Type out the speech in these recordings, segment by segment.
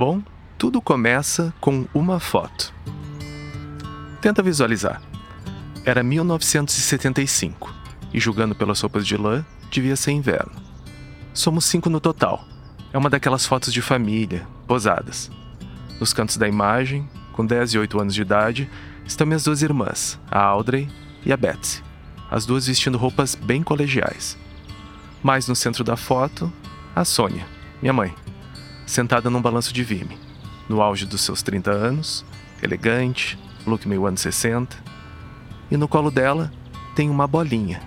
Bom, tudo começa com uma foto. Tenta visualizar. Era 1975 e, julgando pelas roupas de lã, devia ser inverno. Somos cinco no total. É uma daquelas fotos de família, posadas. Nos cantos da imagem, com 10 e 8 anos de idade, estão minhas duas irmãs, a Audrey e a Betsy, as duas vestindo roupas bem colegiais. Mais no centro da foto, a Sônia, minha mãe, sentada num balanço de vime, no auge dos seus 30 anos, elegante, look meio anos 60. E no colo dela tem uma bolinha,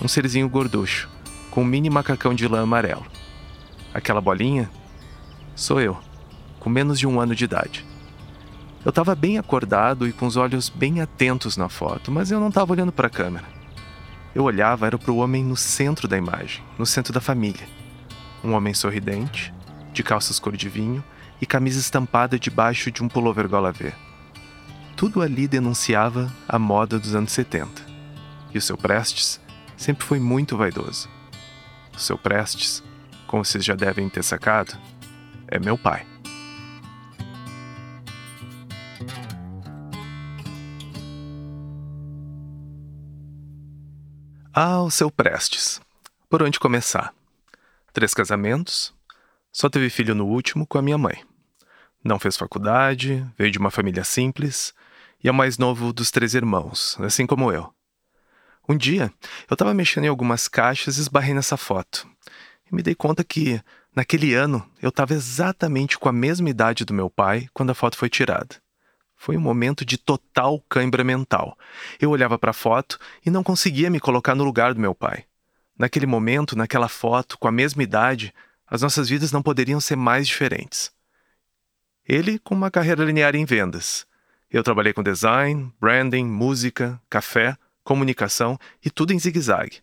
um serzinho gorducho, com um mini macacão de lã amarelo. Aquela bolinha sou eu, com menos de um ano de idade. Eu estava bem acordado e com os olhos bem atentos na foto, mas eu não estava olhando para a câmera. Eu olhava era para o homem no centro da imagem, no centro da família. Um homem sorridente, de calças cor de vinho e camisa estampada debaixo de um pullover gola V. Tudo ali denunciava a moda dos anos 70. E o seu Prestes sempre foi muito vaidoso. O seu Prestes, como vocês já devem ter sacado, é meu pai. Ah, o seu Prestes. Por onde começar? Três casamentos, só teve filho no último com a minha mãe. Não fez faculdade, veio de uma família simples e é o mais novo dos três irmãos, assim como eu. Um dia, eu estava mexendo em algumas caixas e esbarrei nessa foto. E me dei conta que, naquele ano, eu estava exatamente com a mesma idade do meu pai quando a foto foi tirada. Foi um momento de total cãibra mental. Eu olhava para a foto e não conseguia me colocar no lugar do meu pai. Naquele momento, naquela foto, com a mesma idade, as nossas vidas não poderiam ser mais diferentes. Ele com uma carreira linear em vendas. Eu trabalhei com design, branding, música, café, comunicação e tudo em zigue-zague.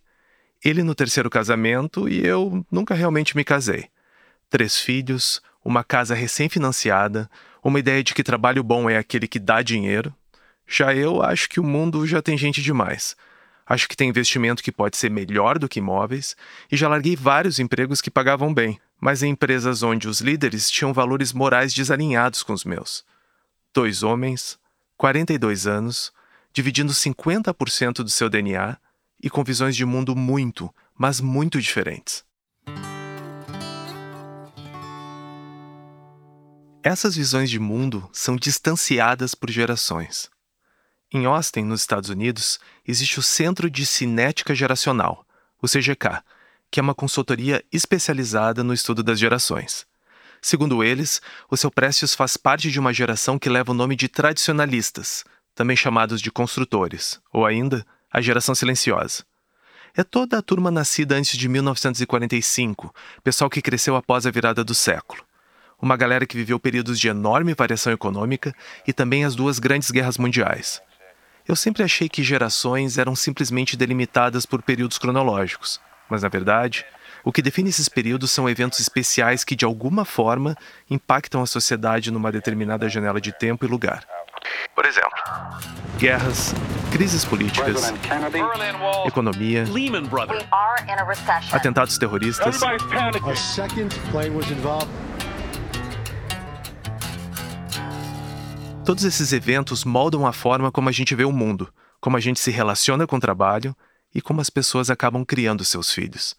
Ele no terceiro casamento e eu nunca realmente me casei. Três filhos, uma casa recém-financiada, uma ideia de que trabalho bom é aquele que dá dinheiro. Já eu acho que o mundo já tem gente demais. Acho que tem investimento que pode ser melhor do que imóveis e já larguei vários empregos que pagavam bem, mas em empresas onde os líderes tinham valores morais desalinhados com os meus. Dois homens, 42 anos, dividindo 50% do seu DNA e com visões de mundo muito, mas muito diferentes. Essas visões de mundo são distanciadas por gerações. Em Austin, nos Estados Unidos, existe o Centro de Cinética Geracional, o CGK, que é uma consultoria especializada no estudo das gerações. Segundo eles, o seu Prestes faz parte de uma geração que leva o nome de tradicionalistas, também chamados de construtores, ou ainda, a geração silenciosa. É toda a turma nascida antes de 1945, pessoal que cresceu após a virada do século. Uma galera que viveu períodos de enorme variação econômica e também as duas grandes guerras mundiais. Eu sempre achei que gerações eram simplesmente delimitadas por períodos cronológicos, mas na verdade, o que define esses períodos são eventos especiais que de alguma forma impactam a sociedade numa determinada janela de tempo e lugar. Por exemplo, guerras, crises políticas, economia, atentados terroristas. Todos esses eventos moldam a forma como a gente vê o mundo, como a gente se relaciona com o trabalho e como as pessoas acabam criando seus filhos.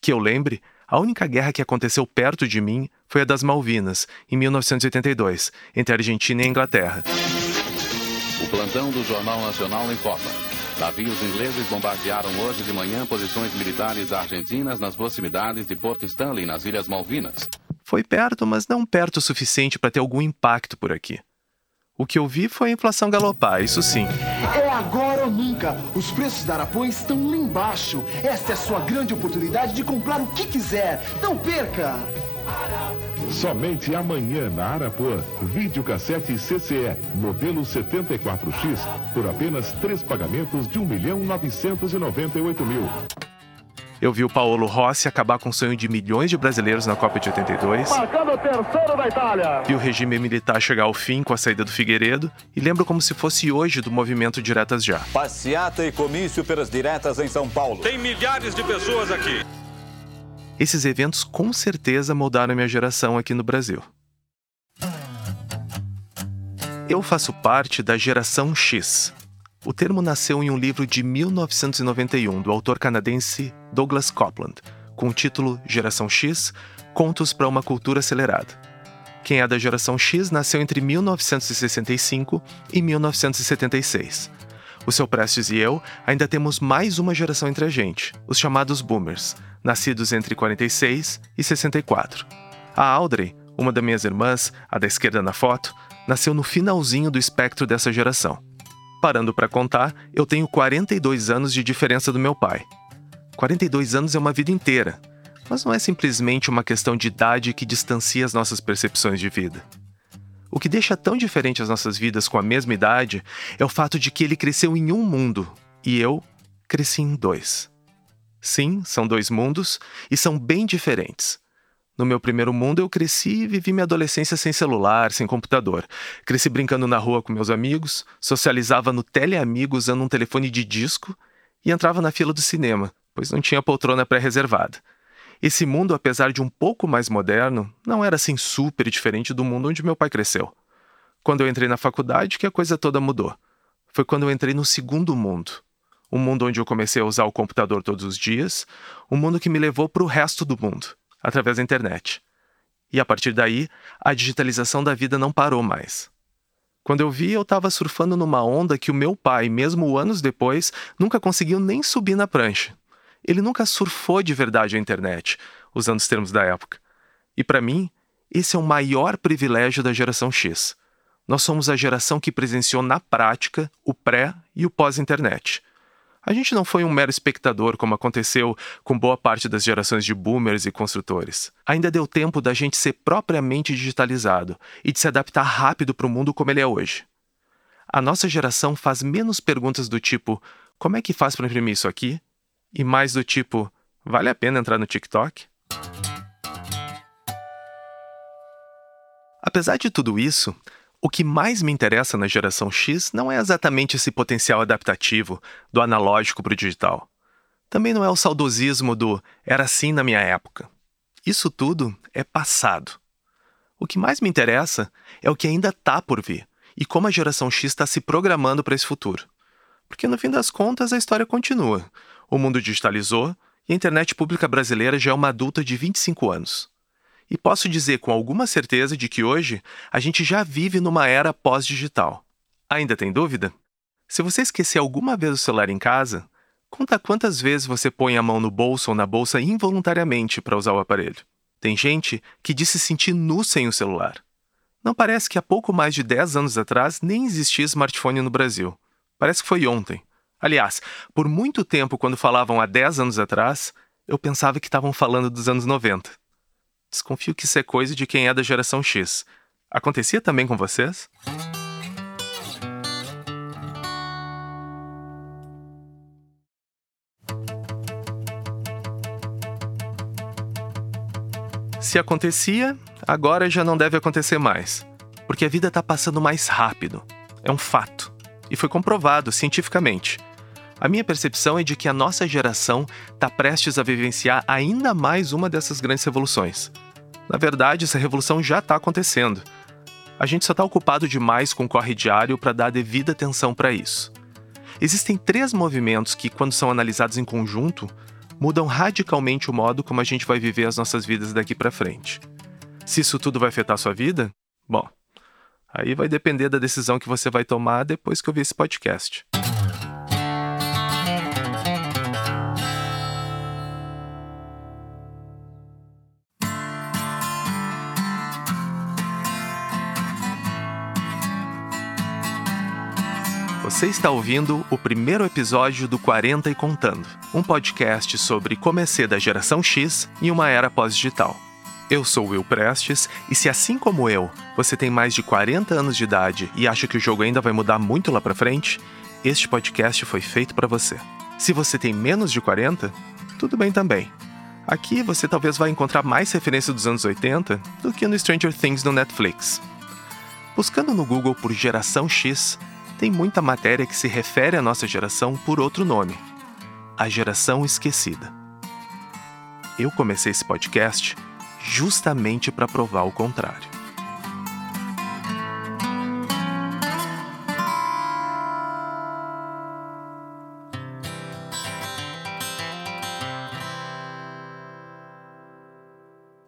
Que eu lembre, a única guerra que aconteceu perto de mim foi a das Malvinas, em 1982, entre a Argentina e a Inglaterra. O plantão do Jornal Nacional informa. Navios ingleses bombardearam hoje de manhã posições militares argentinas nas proximidades de Porto Stanley, nas Ilhas Malvinas. Foi perto, mas não perto o suficiente para ter algum impacto por aqui. O que eu vi foi a inflação galopar, isso sim. É agora ou nunca. Os preços da Arapuã estão lá embaixo. Esta é a sua grande oportunidade de comprar o que quiser. Não perca! Somente amanhã na Arapuã, videocassete CCE, modelo 74X, por apenas três pagamentos de 1 milhão 998 mil. Eu vi o Paulo Rossi acabar com o sonho de milhões de brasileiros na Copa de 82. Marcando o terceiro da Itália. Vi o regime militar chegar ao fim com a saída do Figueiredo e lembro como se fosse hoje do movimento Diretas Já. Passeata e comício pelas diretas em São Paulo. Tem milhares de pessoas aqui. Esses eventos com certeza moldaram a minha geração aqui no Brasil. Eu faço parte da geração X. O termo nasceu em um livro de 1991 do autor canadense Douglas Copeland, com o título Geração X Contos para uma Cultura Acelerada. Quem é da geração X nasceu entre 1965 e 1976. O seu Prestes e eu ainda temos mais uma geração entre a gente, os chamados Boomers, nascidos entre 46 e 64. A Audrey, uma das minhas irmãs, a da esquerda na foto, nasceu no finalzinho do espectro dessa geração. Parando para contar, eu tenho 42 anos de diferença do meu pai. 42 anos é uma vida inteira, mas não é simplesmente uma questão de idade que distancia as nossas percepções de vida. O que deixa tão diferente as nossas vidas com a mesma idade é o fato de que ele cresceu em um mundo e eu cresci em dois. Sim, são dois mundos e são bem diferentes. No meu primeiro mundo, eu cresci e vivi minha adolescência sem celular, sem computador. Cresci brincando na rua com meus amigos, socializava no teleamigo usando um telefone de disco e entrava na fila do cinema, pois não tinha poltrona pré-reservada. Esse mundo, apesar de um pouco mais moderno, não era assim super diferente do mundo onde meu pai cresceu. Quando eu entrei na faculdade, que a coisa toda mudou. Foi quando eu entrei no segundo mundo. O mundo onde eu comecei a usar o computador todos os dias, o mundo que me levou para o resto do mundo através da internet. E a partir daí, a digitalização da vida não parou mais. Quando eu vi, eu estava surfando numa onda que o meu pai, mesmo anos depois, nunca conseguiu nem subir na prancha. Ele nunca surfou de verdade a internet, usando os termos da época. E para mim, esse é o maior privilégio da geração X. Nós somos a geração que presenciou na prática o pré e o pós-internet. A gente não foi um mero espectador, como aconteceu com boa parte das gerações de boomers e construtores. Ainda deu tempo da gente ser propriamente digitalizado e de se adaptar rápido para o mundo como ele é hoje. A nossa geração faz menos perguntas do tipo: como é que faz para imprimir isso aqui? E mais do tipo: vale a pena entrar no TikTok? Apesar de tudo isso, o que mais me interessa na geração X não é exatamente esse potencial adaptativo do analógico para o digital. Também não é o saudosismo do era assim na minha época. Isso tudo é passado. O que mais me interessa é o que ainda está por vir e como a geração X está se programando para esse futuro. Porque no fim das contas a história continua. O mundo digitalizou e a internet pública brasileira já é uma adulta de 25 anos. E posso dizer com alguma certeza de que hoje a gente já vive numa era pós-digital. Ainda tem dúvida? Se você esquecer alguma vez o celular em casa, conta quantas vezes você põe a mão no bolso ou na bolsa involuntariamente para usar o aparelho. Tem gente que diz se sentir nu sem o celular. Não parece que há pouco mais de 10 anos atrás nem existia smartphone no Brasil. Parece que foi ontem. Aliás, por muito tempo, quando falavam há 10 anos atrás, eu pensava que estavam falando dos anos 90. Desconfio que isso é coisa de quem é da geração X. Acontecia também com vocês? Se acontecia, agora já não deve acontecer mais. Porque a vida está passando mais rápido. É um fato. E foi comprovado cientificamente. A minha percepção é de que a nossa geração está prestes a vivenciar ainda mais uma dessas grandes revoluções. Na verdade, essa revolução já está acontecendo. A gente só está ocupado demais com o corre diário para dar devida atenção para isso. Existem três movimentos que, quando são analisados em conjunto, mudam radicalmente o modo como a gente vai viver as nossas vidas daqui para frente. Se isso tudo vai afetar a sua vida? Bom, aí vai depender da decisão que você vai tomar depois que ouvir esse podcast. Você está ouvindo o primeiro episódio do 40 e Contando, um podcast sobre como é da geração X em uma era pós-digital. Eu sou Will Prestes e se assim como eu, você tem mais de 40 anos de idade e acha que o jogo ainda vai mudar muito lá para frente, este podcast foi feito para você. Se você tem menos de 40, tudo bem também. Aqui você talvez vai encontrar mais referência dos anos 80 do que no Stranger Things no Netflix. Buscando no Google por Geração X, tem muita matéria que se refere à nossa geração por outro nome: a geração esquecida. Eu comecei esse podcast justamente para provar o contrário.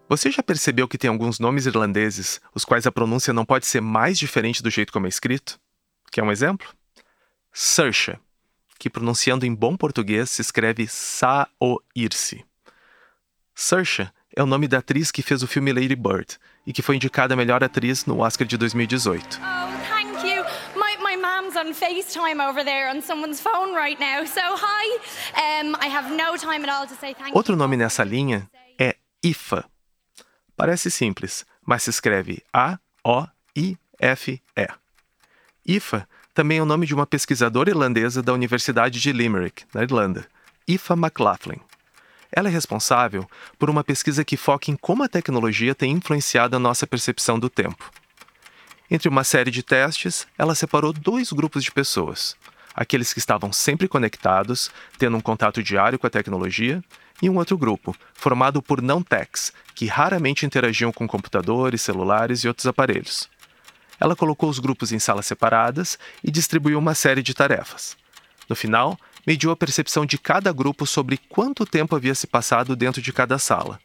Você já percebeu que tem alguns nomes irlandeses os quais a pronúncia não pode ser mais diferente do jeito como é escrito? Quer um exemplo? Saoirse, que pronunciando em bom português se escreve Saoirse. Saoirse é o nome da atriz que fez o filme Lady Bird e que foi indicada a melhor atriz no Oscar de 2018. Oh, thank you. My, my mom's on FaceTime over there on someone's phone right now. So, hi. Um, I have no time at all to say thank Outro nome nessa linha é IFA. Parece simples, mas se escreve A-O-I-F-E. IFA também é o nome de uma pesquisadora irlandesa da Universidade de Limerick, na Irlanda, Aoife McLaughlin. Ela é responsável por uma pesquisa que foca em como a tecnologia tem influenciado a nossa percepção do tempo. Entre uma série de testes, ela separou dois grupos de pessoas: aqueles que estavam sempre conectados, tendo um contato diário com a tecnologia, e um outro grupo, formado por não-techs, que raramente interagiam com computadores, celulares e outros aparelhos. Ela colocou os grupos em salas separadas e distribuiu uma série de tarefas. No final, mediu a percepção de cada grupo sobre quanto tempo havia se passado dentro de cada sala.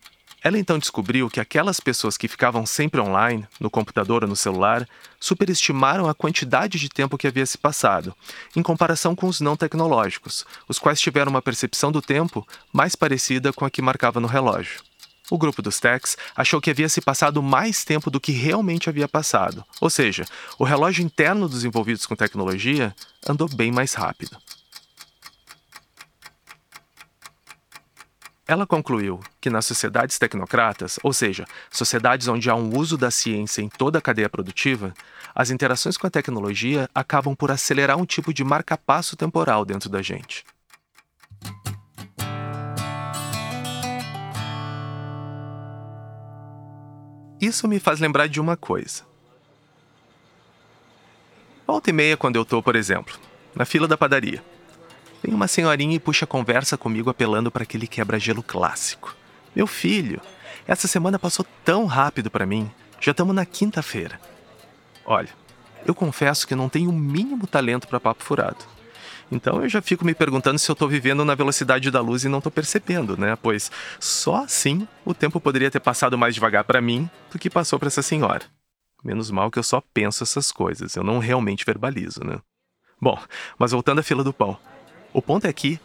Ela então descobriu que aquelas pessoas que ficavam sempre online, no computador ou no celular, superestimaram a quantidade de tempo que havia se passado, em comparação com os não tecnológicos, os quais tiveram uma percepção do tempo mais parecida com a que marcava no relógio. O grupo dos techs achou que havia se passado mais tempo do que realmente havia passado, ou seja, o relógio interno dos envolvidos com tecnologia andou bem mais rápido. Ela concluiu que nas sociedades tecnocratas, ou seja, sociedades onde há um uso da ciência em toda a cadeia produtiva, as interações com a tecnologia acabam por acelerar um tipo de marca-passo temporal dentro da gente. Isso me faz lembrar de uma coisa. Volta e meia, quando eu tô, por exemplo, na fila da padaria. Vem uma senhorinha e puxa conversa comigo apelando para aquele quebra-gelo clássico. Meu filho, essa semana passou tão rápido para mim. Já estamos na quinta-feira. Olha, eu confesso que não tenho o mínimo talento para papo furado. Então eu já fico me perguntando se eu estou vivendo na velocidade da luz e não estou percebendo, né? Pois só assim o tempo poderia ter passado mais devagar para mim do que passou para essa senhora. Menos mal que eu só penso essas coisas, eu não realmente verbalizo, né? Bom, mas voltando à fila do pão. O ponto aqui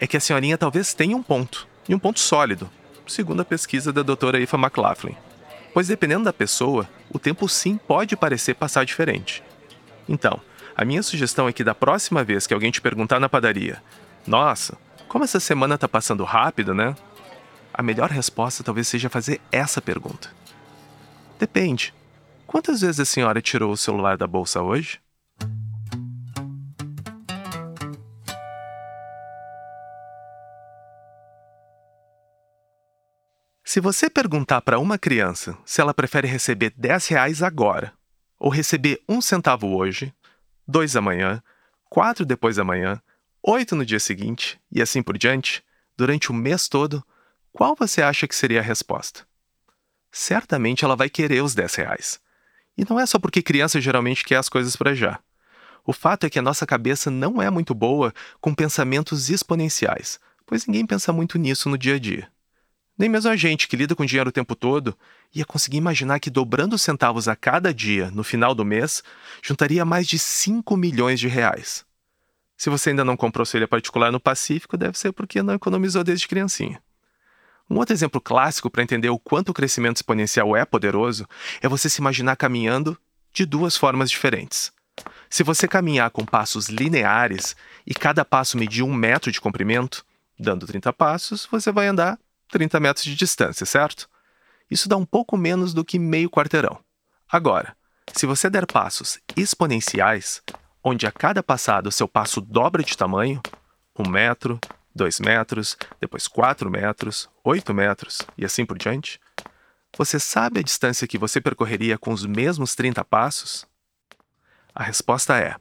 é que a senhorinha talvez tenha um ponto, e um ponto sólido, segundo a pesquisa da doutora Aoife McLaughlin. Pois dependendo da pessoa, o tempo sim pode parecer passar diferente. Então, a minha sugestão é que da próxima vez que alguém te perguntar na padaria: Nossa, como essa semana tá passando rápido, né? A melhor resposta talvez seja fazer essa pergunta. Depende. Quantas vezes a senhora tirou o celular da bolsa hoje? Se você perguntar para uma criança se ela prefere receber 10 reais agora ou receber um centavo hoje, dois amanhã, quatro depois da manhã, oito no dia seguinte e assim por diante, durante o mês todo, qual você acha que seria a resposta? Certamente ela vai querer os 10 reais. E não é só porque criança geralmente quer as coisas para já. O fato é que a nossa cabeça não é muito boa com pensamentos exponenciais, pois ninguém pensa muito nisso no dia a dia. Nem mesmo a gente, que lida com dinheiro o tempo todo, ia conseguir imaginar que dobrando os centavos a cada dia no final do mês, juntaria mais de 5 milhões de reais. Se você ainda não comprou sua ilha particular no Pacífico, deve ser porque não economizou desde criancinha. Um outro exemplo clássico para entender o quanto o crescimento exponencial é poderoso é você se imaginar caminhando de duas formas diferentes. Se você caminhar com passos lineares e cada passo medir um metro de comprimento, dando 30 passos, você vai andar 30 metros de distância, certo? Isso dá um pouco menos do que meio quarteirão. Agora, se você der passos exponenciais, onde a cada passada o seu passo dobra de tamanho, um metro, dois metros, depois quatro metros, oito metros e assim por diante, você sabe a distância que você percorreria com os mesmos 30 passos? A resposta é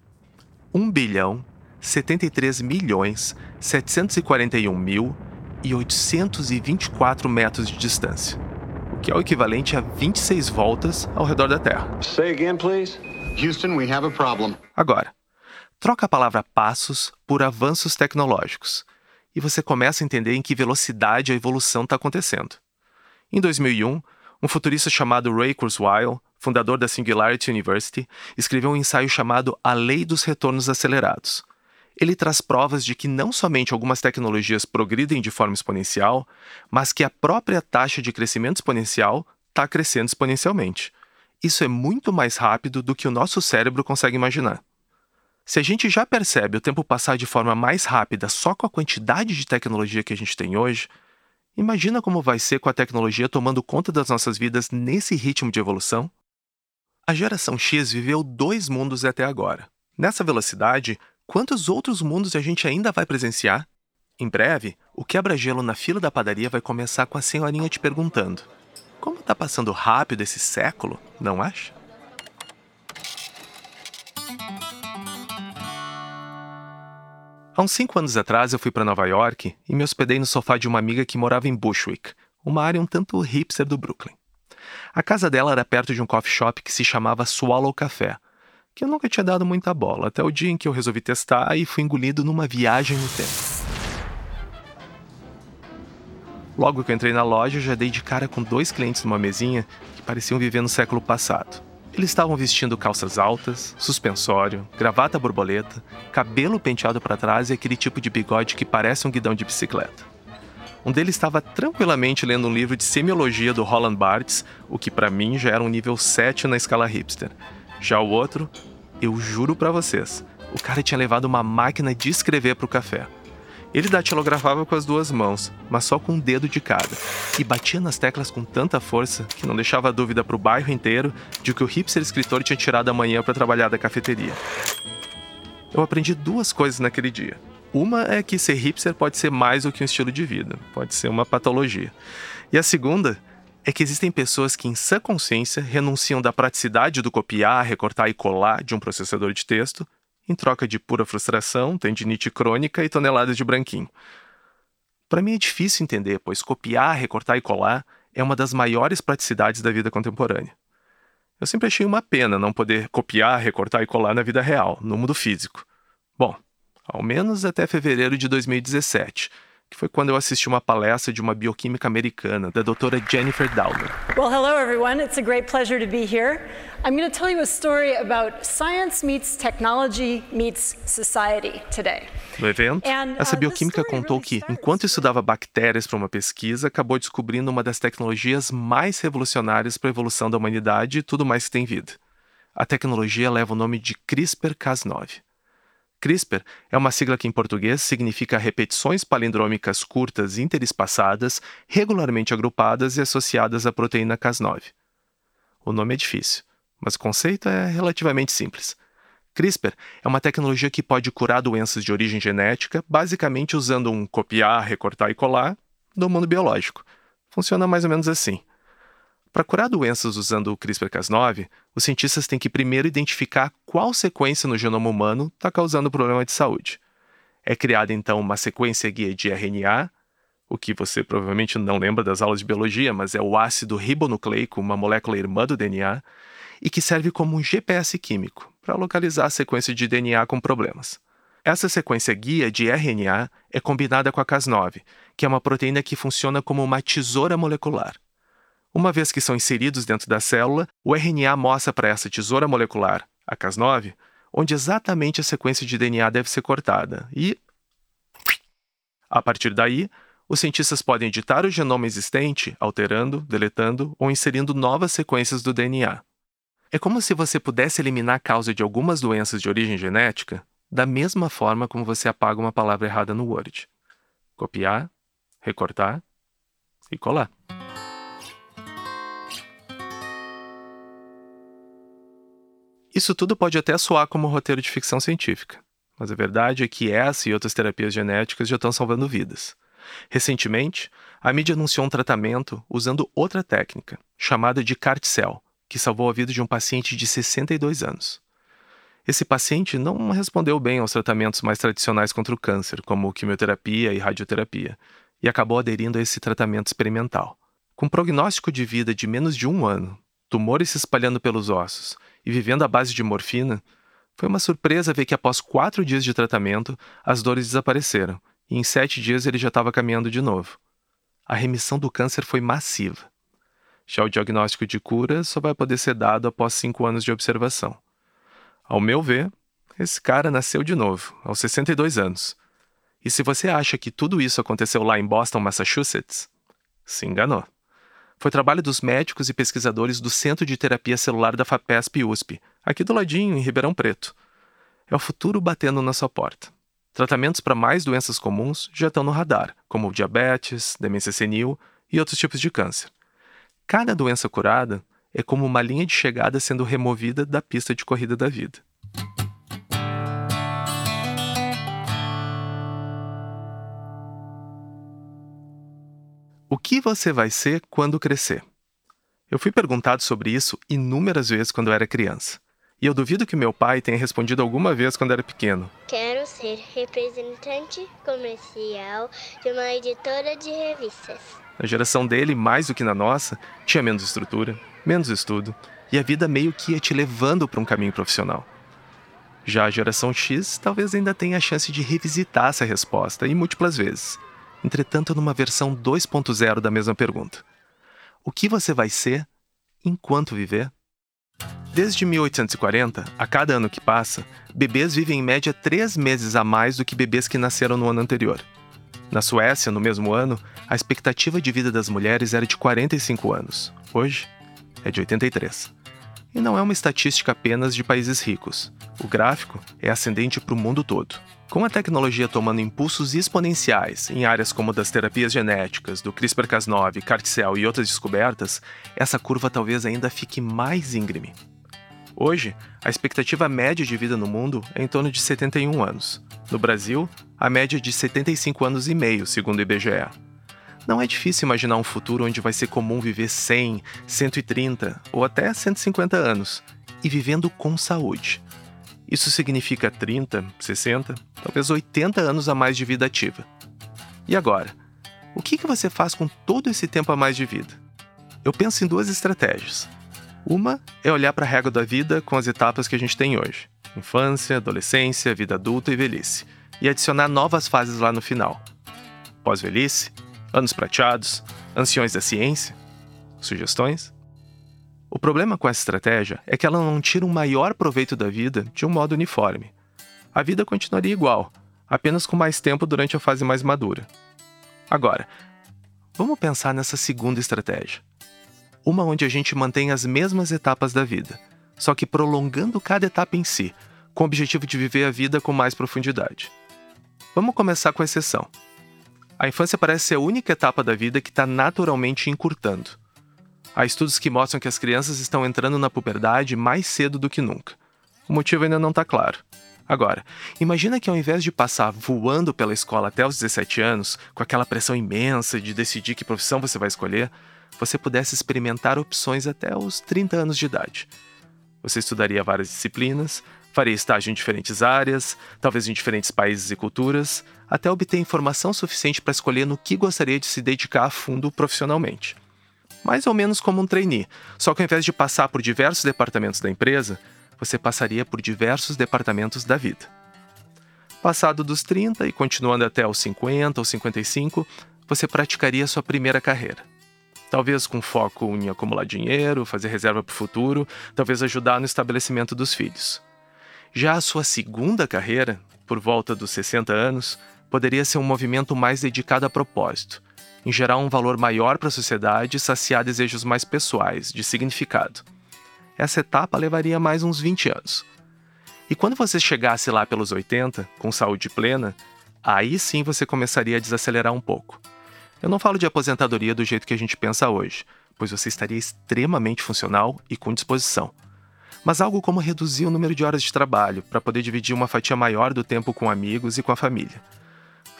1 bilhão 73 milhões 741 mil e 824 metros de distância, que é o equivalente a 26 voltas ao redor da Terra. Say again, please. Houston, we have a problem. Agora, troca a palavra passos por avanços tecnológicos e você começa a entender em que velocidade a evolução está acontecendo. Em 2001, Um futurista chamado Ray Kurzweil, fundador da Singularity University, escreveu um ensaio chamado A Lei dos Retornos Acelerados. Ele traz provas de que não somente algumas tecnologias progridem de forma exponencial, mas que a própria taxa de crescimento exponencial está crescendo exponencialmente. Isso é muito mais rápido do que o nosso cérebro consegue imaginar. Se a gente já percebe o tempo passar de forma mais rápida só com a quantidade de tecnologia que a gente tem hoje, imagina como vai ser com a tecnologia tomando conta das nossas vidas nesse ritmo de evolução? A geração X viveu dois mundos até agora. Nessa velocidade, quantos outros mundos a gente ainda vai presenciar? Em breve, o quebra-gelo na fila da padaria vai começar com a senhorinha te perguntando: Como tá passando rápido esse século, não acha? Há uns cinco anos atrás eu fui para Nova York e me hospedei no sofá de uma amiga que morava em Bushwick, uma área um tanto hipster do Brooklyn. A casa dela era perto de um coffee shop que se chamava Swallow Café, que eu nunca tinha dado muita bola, até o dia em que eu resolvi testar e fui engolido numa viagem no tempo. Logo que eu entrei na loja, já dei de cara com dois clientes numa mesinha que pareciam viver no século passado. Eles estavam vestindo calças altas, suspensório, gravata borboleta, cabelo penteado para trás e aquele tipo de bigode que parece um guidão de bicicleta. Um deles estava tranquilamente lendo um livro de semiologia do Roland Barthes, o que para mim já era um nível 7 na escala hipster. Já o outro, eu juro para vocês, o cara tinha levado uma máquina de escrever para o café. Ele datilografava com as duas mãos, mas só com um dedo de cada, e batia nas teclas com tanta força que não deixava dúvida para o bairro inteiro de que o hipster escritor tinha tirado a manhã para trabalhar da cafeteria. Eu aprendi duas coisas naquele dia. Uma é que ser hipster pode ser mais do que um estilo de vida, pode ser uma patologia. E a segunda é que existem pessoas que, em sã consciência, renunciam da praticidade do copiar, recortar e colar de um processador de texto em troca de pura frustração, tendinite crônica e toneladas de branquinho. Para mim é difícil entender, pois copiar, recortar e colar é uma das maiores praticidades da vida contemporânea. Eu sempre achei uma pena não poder copiar, recortar e colar na vida real, no mundo físico. Bom, ao menos até fevereiro de 2017, que foi quando eu assisti uma palestra de uma bioquímica americana, da doutora Jennifer Doudna. Well, hello everyone. It's a great pleasure to be here. I'm going to tell you a story about science meets technology meets society today. No evento, uh, essa bioquímica contou que, enquanto estudava bactérias para uma pesquisa, acabou descobrindo uma das tecnologias mais revolucionárias para a evolução da humanidade e tudo mais que tem vida. A tecnologia leva o nome de CRISPR-Cas9. CRISPR é uma sigla que em português significa repetições palindrômicas curtas interespaçadas, regularmente agrupadas e associadas à proteína Cas9. O nome é difícil, mas o conceito é relativamente simples. CRISPR é uma tecnologia que pode curar doenças de origem genética, basicamente usando um copiar, recortar e colar do mundo biológico. Funciona mais ou menos assim. Para curar doenças usando o CRISPR-Cas9, os cientistas têm que primeiro identificar qual sequência no genoma humano está causando problema de saúde. É criada então uma sequência guia de RNA, o que você provavelmente não lembra das aulas de biologia, mas é o ácido ribonucleico, uma molécula irmã do DNA, e que serve como um GPS químico para localizar a sequência de DNA com problemas. Essa sequência guia de RNA é combinada com a Cas9, que é uma proteína que funciona como uma tesoura molecular. Uma vez que são inseridos dentro da célula, o RNA mostra para essa tesoura molecular, a Cas9, onde exatamente a sequência de DNA deve ser cortada e. A partir daí, os cientistas podem editar o genoma existente, alterando, deletando ou inserindo novas sequências do DNA. É como se você pudesse eliminar a causa de algumas doenças de origem genética da mesma forma como você apaga uma palavra errada no Word. Copiar, recortar e colar. Isso tudo pode até soar como roteiro de ficção científica, mas a verdade é que essa e outras terapias genéticas já estão salvando vidas. Recentemente, a mídia anunciou um tratamento usando outra técnica, chamada de CART-cell, que salvou a vida de um paciente de 62 anos. Esse paciente não respondeu bem aos tratamentos mais tradicionais contra o câncer, como quimioterapia e radioterapia, e acabou aderindo a esse tratamento experimental. Com prognóstico de vida de menos de um ano, tumores se espalhando pelos ossos e vivendo à base de morfina, foi uma surpresa ver que após quatro dias de tratamento, as dores desapareceram e em sete dias ele já estava caminhando de novo. A remissão do câncer foi massiva. Já o diagnóstico de cura só vai poder ser dado após cinco anos de observação. Ao meu ver, esse cara nasceu de novo, aos 62 anos. E se você acha que tudo isso aconteceu lá em Boston, Massachusetts, se enganou. Foi trabalho dos médicos e pesquisadores do Centro de Terapia Celular da FAPESP USP, aqui do ladinho, em Ribeirão Preto. É o futuro batendo na sua porta. Tratamentos para mais doenças comuns já estão no radar, como diabetes, demência senil e outros tipos de câncer. Cada doença curada é como uma linha de chegada sendo removida da pista de corrida da vida. O que você vai ser quando crescer? Eu fui perguntado sobre isso inúmeras vezes quando eu era criança. E eu duvido que meu pai tenha respondido alguma vez quando era pequeno. Quero ser representante comercial de uma editora de revistas. Na geração dele, mais do que na nossa, tinha menos estrutura, menos estudo, e a vida meio que ia te levando para um caminho profissional. Já a geração X talvez ainda tenha a chance de revisitar essa resposta e múltiplas vezes, entretanto numa versão 2.0 da mesma pergunta. O que você vai ser enquanto viver? Desde 1840, a cada ano que passa, bebês vivem em média três meses a mais do que bebês que nasceram no ano anterior. Na Suécia, no mesmo ano, a expectativa de vida das mulheres era de 45 anos. Hoje, é de 83. E não é uma estatística apenas de países ricos. O gráfico é ascendente para o mundo todo. Com a tecnologia tomando impulsos exponenciais em áreas como das terapias genéticas, do CRISPR-Cas9, CART-cell e outras descobertas, essa curva talvez ainda fique mais íngreme. Hoje, a expectativa média de vida no mundo é em torno de 71 anos. No Brasil, a média é de 75 anos e meio, segundo o IBGE. Não é difícil imaginar um futuro onde vai ser comum viver 100, 130 ou até 150 anos e vivendo com saúde. Isso significa 30, 60, talvez 80 anos a mais de vida ativa. E agora? O que, você faz com todo esse tempo a mais de vida? Eu penso em duas estratégias. Uma é olhar para a régua da vida com as etapas que a gente tem hoje: infância, adolescência, vida adulta e velhice, e adicionar novas fases lá no final. Pós-velhice, anos prateados, anciões da ciência. Sugestões? O problema com essa estratégia é que ela não tira um maior proveito da vida de um modo uniforme. A vida continuaria igual, apenas com mais tempo durante a fase mais madura. Agora, vamos pensar nessa segunda estratégia uma onde a gente mantém as mesmas etapas da vida, só que prolongando cada etapa em si, com o objetivo de viver a vida com mais profundidade. Vamos começar com a exceção. A infância parece ser a única etapa da vida que está naturalmente encurtando. Há estudos que mostram que as crianças estão entrando na puberdade mais cedo do que nunca. O motivo ainda não está claro. Agora, imagina que ao invés de passar voando pela escola até os 17 anos, com aquela pressão imensa de decidir que profissão você vai escolher, você pudesse experimentar opções até os 30 anos de idade. Você estudaria várias disciplinas, faria estágio em diferentes áreas, talvez em diferentes países e culturas, até obter informação suficiente para escolher no que gostaria de se dedicar a fundo profissionalmente. Mais ou menos como um trainee, só que ao invés de passar por diversos departamentos da empresa, você passaria por diversos departamentos da vida. Passado dos 30 e continuando até os 50 ou 55, você praticaria sua primeira carreira. Talvez com foco em acumular dinheiro, fazer reserva para o futuro, talvez ajudar no estabelecimento dos filhos. Já a sua segunda carreira, por volta dos 60 anos, poderia ser um movimento mais dedicado a propósito, em gerar um valor maior para a sociedade e saciar desejos mais pessoais, de significado. Essa etapa levaria mais uns 20 anos. E quando você chegasse lá pelos 80, com saúde plena, aí sim você começaria a desacelerar um pouco. Eu não falo de aposentadoria do jeito que a gente pensa hoje, pois você estaria extremamente funcional e com disposição. Mas algo como reduzir o número de horas de trabalho para poder dividir uma fatia maior do tempo com amigos e com a família.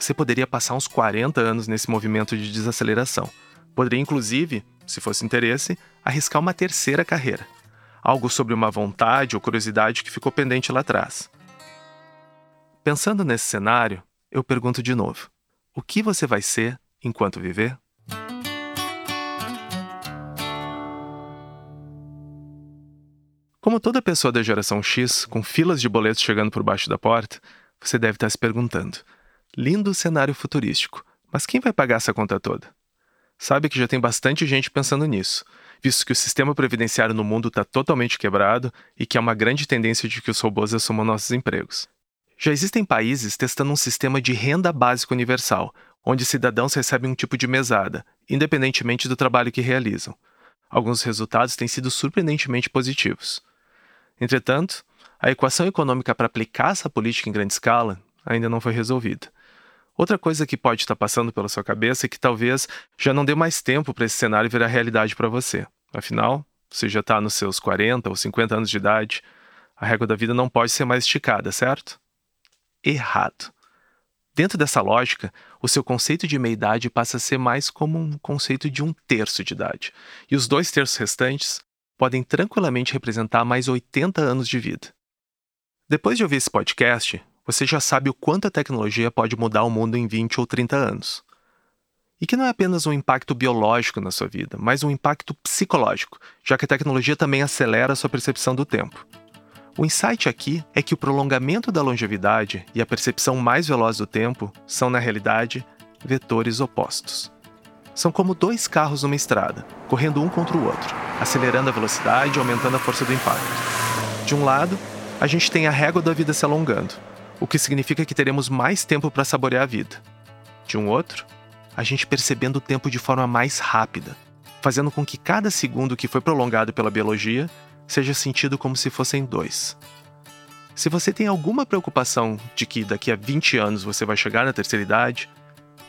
Você poderia passar uns 40 anos nesse movimento de desaceleração. Poderia, inclusive, se fosse interesse, arriscar uma terceira carreira. Algo sobre uma vontade ou curiosidade que ficou pendente lá atrás. Pensando nesse cenário, eu pergunto de novo: o que você vai ser enquanto viver? Como toda pessoa da geração X, com filas de boletos chegando por baixo da porta, você deve estar se perguntando: lindo cenário futurístico, mas quem vai pagar essa conta toda? Sabe que já tem bastante gente pensando nisso. visto que o sistema previdenciário no mundo está totalmente quebrado e que há uma grande tendência de que os robôs assumam nossos empregos. Já existem países testando um sistema de renda básica universal, onde cidadãos recebem um tipo de mesada, independentemente do trabalho que realizam. Alguns resultados têm sido surpreendentemente positivos. Entretanto, a equação econômica para aplicar essa política em grande escala ainda não foi resolvida. Outra coisa que pode estar passando pela sua cabeça é que talvez já não dê mais tempo para esse cenário virar realidade para você. Afinal, você já está nos seus 40 ou 50 anos de idade, a régua da vida não pode ser mais esticada, certo? Errado. Dentro dessa lógica, o seu conceito de meia-idade passa a ser mais como um conceito de um terço de idade, e os dois terços restantes podem tranquilamente representar mais 80 anos de vida. Depois de ouvir esse podcast, você já sabe o quanto a tecnologia pode mudar o mundo em 20 ou 30 anos. E que não é apenas um impacto biológico na sua vida, mas um impacto psicológico, já que a tecnologia também acelera a sua percepção do tempo. O insight aqui é que o prolongamento da longevidade e a percepção mais veloz do tempo são, na realidade, vetores opostos. São como dois carros numa estrada, correndo um contra o outro, acelerando a velocidade e aumentando a força do impacto. De um lado, a gente tem a régua da vida se alongando, o que significa que teremos mais tempo para saborear a vida. De um outro, a gente percebendo o tempo de forma mais rápida, fazendo com que cada segundo que foi prolongado pela biologia seja sentido como se fossem dois. Se você tem alguma preocupação de que daqui a 20 anos você vai chegar na terceira idade,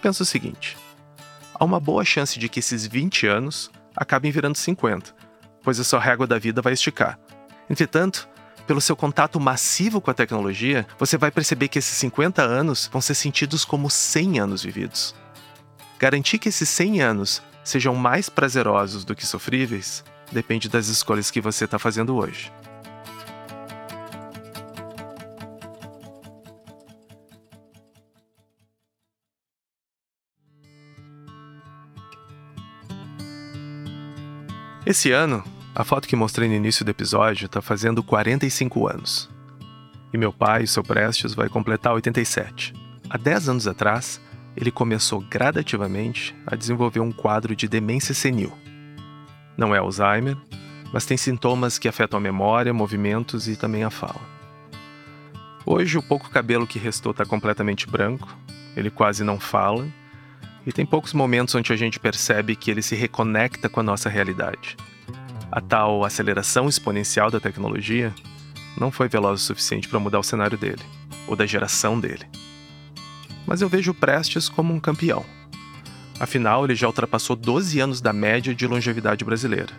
pensa o seguinte: há uma boa chance de que esses 20 anos acabem virando 50, pois a sua régua da vida vai esticar. Entretanto, pelo seu contato massivo com a tecnologia, você vai perceber que esses 50 anos vão ser sentidos como 100 anos vividos. Garantir que esses 100 anos sejam mais prazerosos do que sofríveis depende das escolhas que você está fazendo hoje. Esse ano, a foto que mostrei no início do episódio está fazendo 45 anos. E meu pai, seu Prestes, vai completar 87. Há 10 anos atrás, ele começou gradativamente a desenvolver um quadro de demência senil. Não é Alzheimer, mas tem sintomas que afetam a memória, movimentos e também a fala. Hoje, o pouco cabelo que restou está completamente branco, ele quase não fala, e tem poucos momentos onde a gente percebe que ele se reconecta com a nossa realidade. A tal aceleração exponencial da tecnologia não foi veloz o suficiente para mudar o cenário dele, ou da geração dele. Mas eu vejo Prestes como um campeão Afinal, ele já ultrapassou 12 anos da média de longevidade brasileira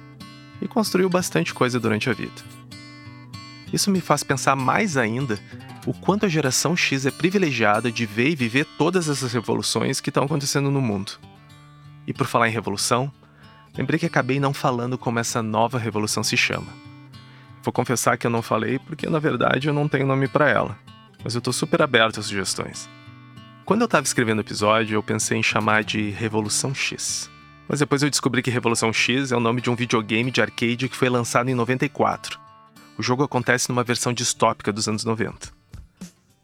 e construiu bastante coisa durante a vida. Isso me faz pensar mais ainda o quanto a geração X é privilegiada de ver e viver todas essas revoluções que estão acontecendo no mundo. E por falar em revolução, lembrei que acabei não falando como essa nova revolução se chama. Vou confessar que eu não falei porque na verdade eu não tenho nome para ela, mas eu estou super aberto a sugestões. Quando eu estava escrevendo o episódio, eu pensei em chamar de Revolução X. Mas depois eu descobri que Revolução X é o nome de um videogame de arcade que foi lançado em 94. O jogo acontece numa versão distópica dos anos 90.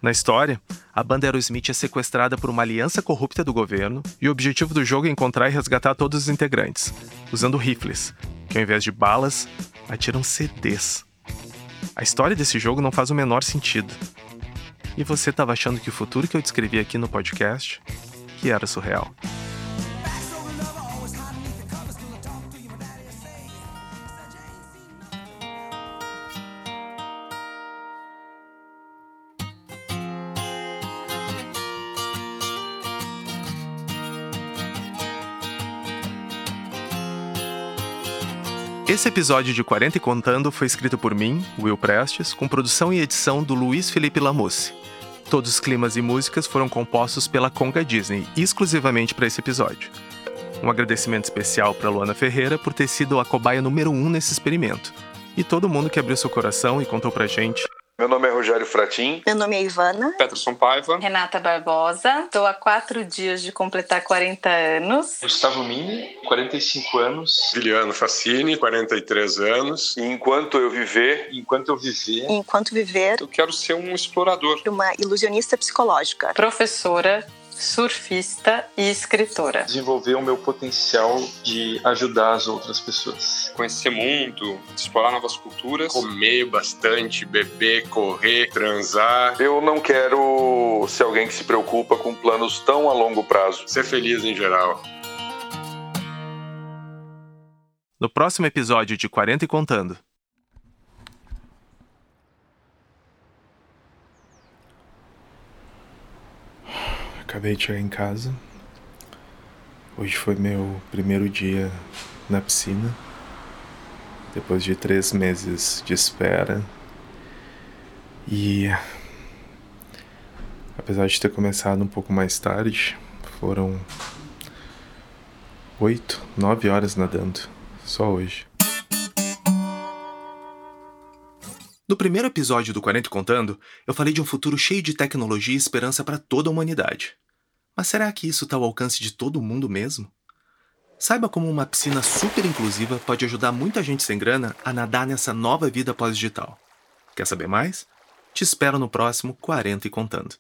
Na história, a banda Aerosmith é sequestrada por uma aliança corrupta do governo e o objetivo do jogo é encontrar e resgatar todos os integrantes, usando rifles, que ao invés de balas, atiram CDs. A história desse jogo não faz o menor sentido, e você estava achando que o futuro que eu descrevi aqui no podcast que era surreal. Esse episódio de 40 e Contando foi escrito por mim, Will Prestes, com produção e edição do Luiz Felipe Lamusse. Todos os climas e músicas foram compostos pela Conga Disney, exclusivamente para esse episódio. Um agradecimento especial para Luana Ferreira por ter sido a cobaia número um nesse experimento. E todo mundo que abriu seu coração e contou pra gente meu nome é Rogério Fratin. Meu nome é Ivana. Peterson Paiva. Renata Barbosa. Estou há quatro dias de completar 40 anos. Gustavo Mini, 45 anos. Juliano Facini, 43 anos. E enquanto eu viver. Enquanto eu viver. Enquanto viver. Eu quero ser um explorador. Uma ilusionista psicológica. Professora surfista e escritora. Desenvolver o meu potencial de ajudar as outras pessoas. Conhecer mundo, explorar novas culturas, comer bastante, beber, correr, transar. Eu não quero ser alguém que se preocupa com planos tão a longo prazo. Ser feliz em geral. No próximo episódio de 40 e Contando. Acabei de chegar em casa. Hoje foi meu primeiro dia na piscina. Depois de três meses de espera. E. Apesar de ter começado um pouco mais tarde, foram oito, nove horas nadando. Só hoje. No primeiro episódio do 40 Contando, eu falei de um futuro cheio de tecnologia e esperança para toda a humanidade. Mas será que isso está ao alcance de todo mundo mesmo? Saiba como uma piscina super inclusiva pode ajudar muita gente sem grana a nadar nessa nova vida pós-digital. Quer saber mais? Te espero no próximo 40 e Contando.